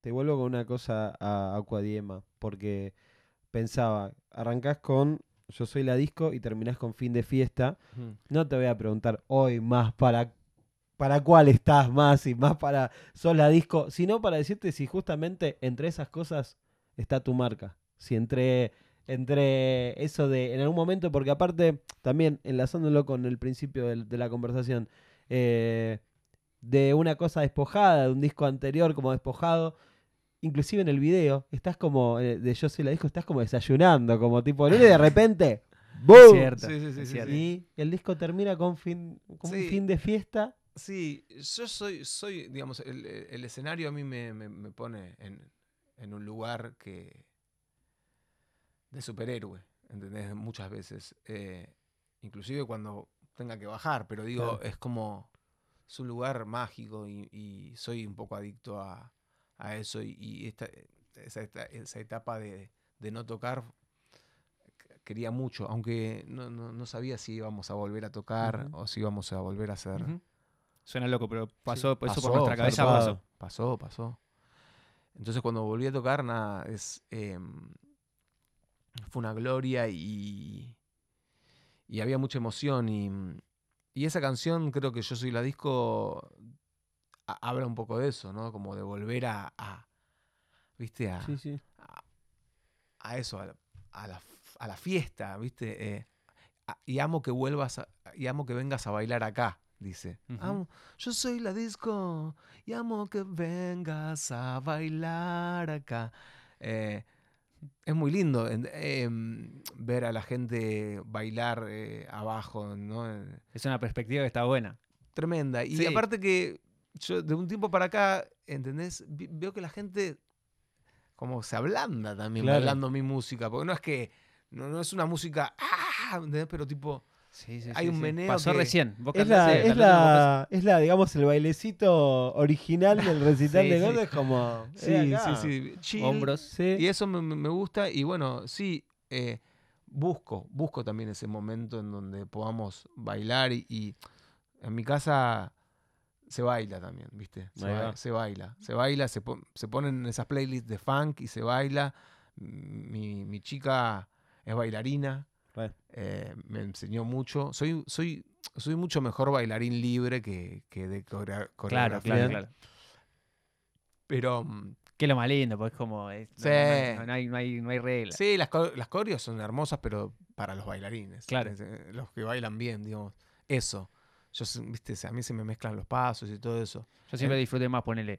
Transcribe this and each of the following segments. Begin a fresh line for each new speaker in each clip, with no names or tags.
te vuelvo con una cosa a Aquadiema, porque pensaba, arrancás con Yo soy la disco y terminás con fin de fiesta. No te voy a preguntar hoy más para, para cuál estás más y más para sos la disco, sino para decirte si justamente entre esas cosas está tu marca. Si entre, entre eso de en algún momento, porque aparte, también enlazándolo con el principio de, la conversación, eh, de una cosa despojada, de un disco anterior como despojado, inclusive en el video, estás como, eh, de Yo soy la disco, estás como desayunando, como tipo, y de repente, ¡boom!
Cierto.
Sí, sí, sí,
cierto.
Y el disco termina con, fin, con
Sí.
un fin de fiesta.
Sí, yo soy, soy digamos, el, el escenario a mí me, me- me pone en, en un lugar que de superhéroe, ¿entendés? Muchas veces. eh, inclusive cuando tenga que bajar, pero digo,
Claro.
es como, es un lugar mágico y, y soy un poco adicto a, a eso y, y esta, esa, esa etapa de, de no tocar quería mucho, aunque no, no- no sabía si íbamos a volver a tocar o si íbamos a volver a hacer...
Suena loco, pero pasó,
Sí,
eso por
pasó,
nuestra cabeza pasó.
Pasó, pasó. Entonces cuando volví a tocar, nada, es, em, fue una gloria y, y había mucha emoción. Y, y esa canción, creo que Yo Soy la Disco, ha- habla un poco de eso, ¿no? Como de volver a, a, ¿viste? A,
Sí, sí.
a, a eso, a la, a la f- a la fiesta, ¿viste? Eh, y amo que vuelvas, a- y amo que vengas a bailar acá, dice. Amo- yo soy la disco y amo que vengas a bailar acá. Eh, es muy lindo em, ver a la gente bailar eh, abajo, ¿no?
Es una perspectiva que está buena.
Tremenda. Y
Sí.
aparte que yo de un tiempo para acá, ¿entendés? Veo que la gente como se ablanda también
Claro.
bailando mi música. Porque no es que, no, no es una música, ¡ah! ¿entendés? Pero tipo,
Sí, sí,
Hay
sí,
un meneo
Pasó
que-
recién. Vos
Es la,
cantaste,
es, la, es la, digamos, el bailecito original del recital
Sí,
de
sí.
Gordo. Es como.
sí, sí, sí, chill.
hombros.
Sí.
Y eso me, me- me gusta. Y bueno, sí, eh, busco, busco también ese momento en donde podamos bailar. Y, y en mi casa se baila también, ¿viste? Se, ba- baila. Se baila, se, pon- se ponen esas playlists de funk y se baila. Mi, mi chica es bailarina. Eh, me enseñó mucho. Soy, soy, soy mucho mejor bailarín libre que, que de
Claro,
coreografía.
claro, claro.
Pero mm,
Que lo más lindo, pues es como. es-
Sí.
no, no hay, no, hay, no hay regla.
Sí, las, las coreos son hermosas, pero para los bailarines.
Claro.
Eh, Los que bailan bien, digamos. Eso. Yo, viste, a mí se me mezclan los pasos y todo eso.
Yo siempre disfruté más ponerle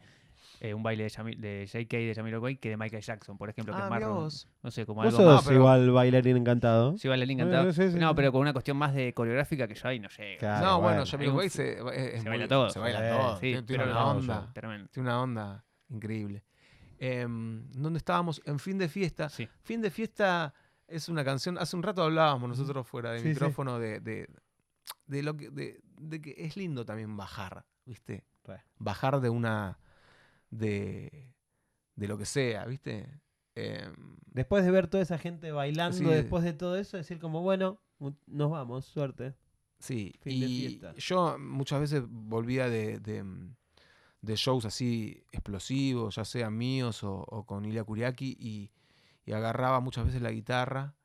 eh, un baile de, Yami- de JK de Jamiroquai que de Michael Jackson, por ejemplo, que
Ah,
es más.
vos.
No sé, como
Vos
algo
sos
más.
pero-
igual bailarín encantado.
Sí, bailarín
Eh,
encantado.
sí, sí,
no,
sí.
pero con una cuestión más de coreográfica que yo ahí no sé.
Claro,
no, bueno,
f-
se,
se
muy-
baila todo.
Se baila todo.
Sí,
tiene, tiene una
no,
onda.
Tremendo.
Tiene una onda increíble. Em, ¿Dónde estábamos? En Fin de Fiesta.
Sí.
Fin de Fiesta es una canción. Hace un rato hablábamos nosotros fuera de
Sí, sí.
micrófono de, de, de lo que, de, de que es lindo también bajar, ¿viste?
Re.
Bajar de una. de. de lo que sea, ¿viste? Em,
Después de ver toda esa gente bailando,
Sí.
después de todo eso, decir como, bueno, nos vamos, suerte.
Sí,
Fin de
y
fiesta.
yo muchas veces volvía de, de, de shows así explosivos, ya sean míos o, o con Ilia Kuriaki, y, y agarraba muchas veces la guitarra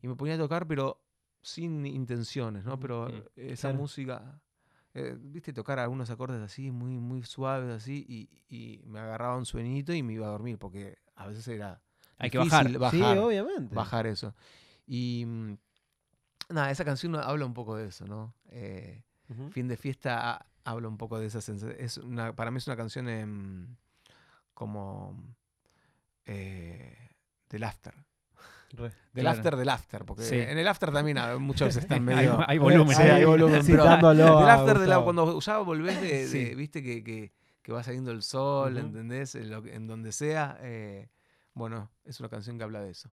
y me ponía a tocar, pero sin intenciones, ¿no? Pero
Mm,
esa
claro.
música, eh, viste, tocar algunos acordes así, muy, muy suaves así, y, y me agarraba un sueñito y me iba a dormir, porque a veces era
Hay que
difícil
bajar.
Sí,
bajar
obviamente.
bajar eso. Y mm, nada, esa canción habla un poco de eso, ¿no? Eh, fin de fiesta ha- habla un poco de esa sensación. Es una, para mí es una canción em, como eh, del after.
Re.
Del
Claro.
after del after, porque
Sí.
en el after también ah, muchas veces están medio...
hay volumen.
Sí, hay volumen, pero-
Citándolo
del
a
after de la,
Gustavo.
cuando ya volvés de, de-
Sí.
viste que, que- que va saliendo el sol,
Ujú.
¿entendés? En, lo que- en donde sea. eh, bueno, es una canción que habla de eso.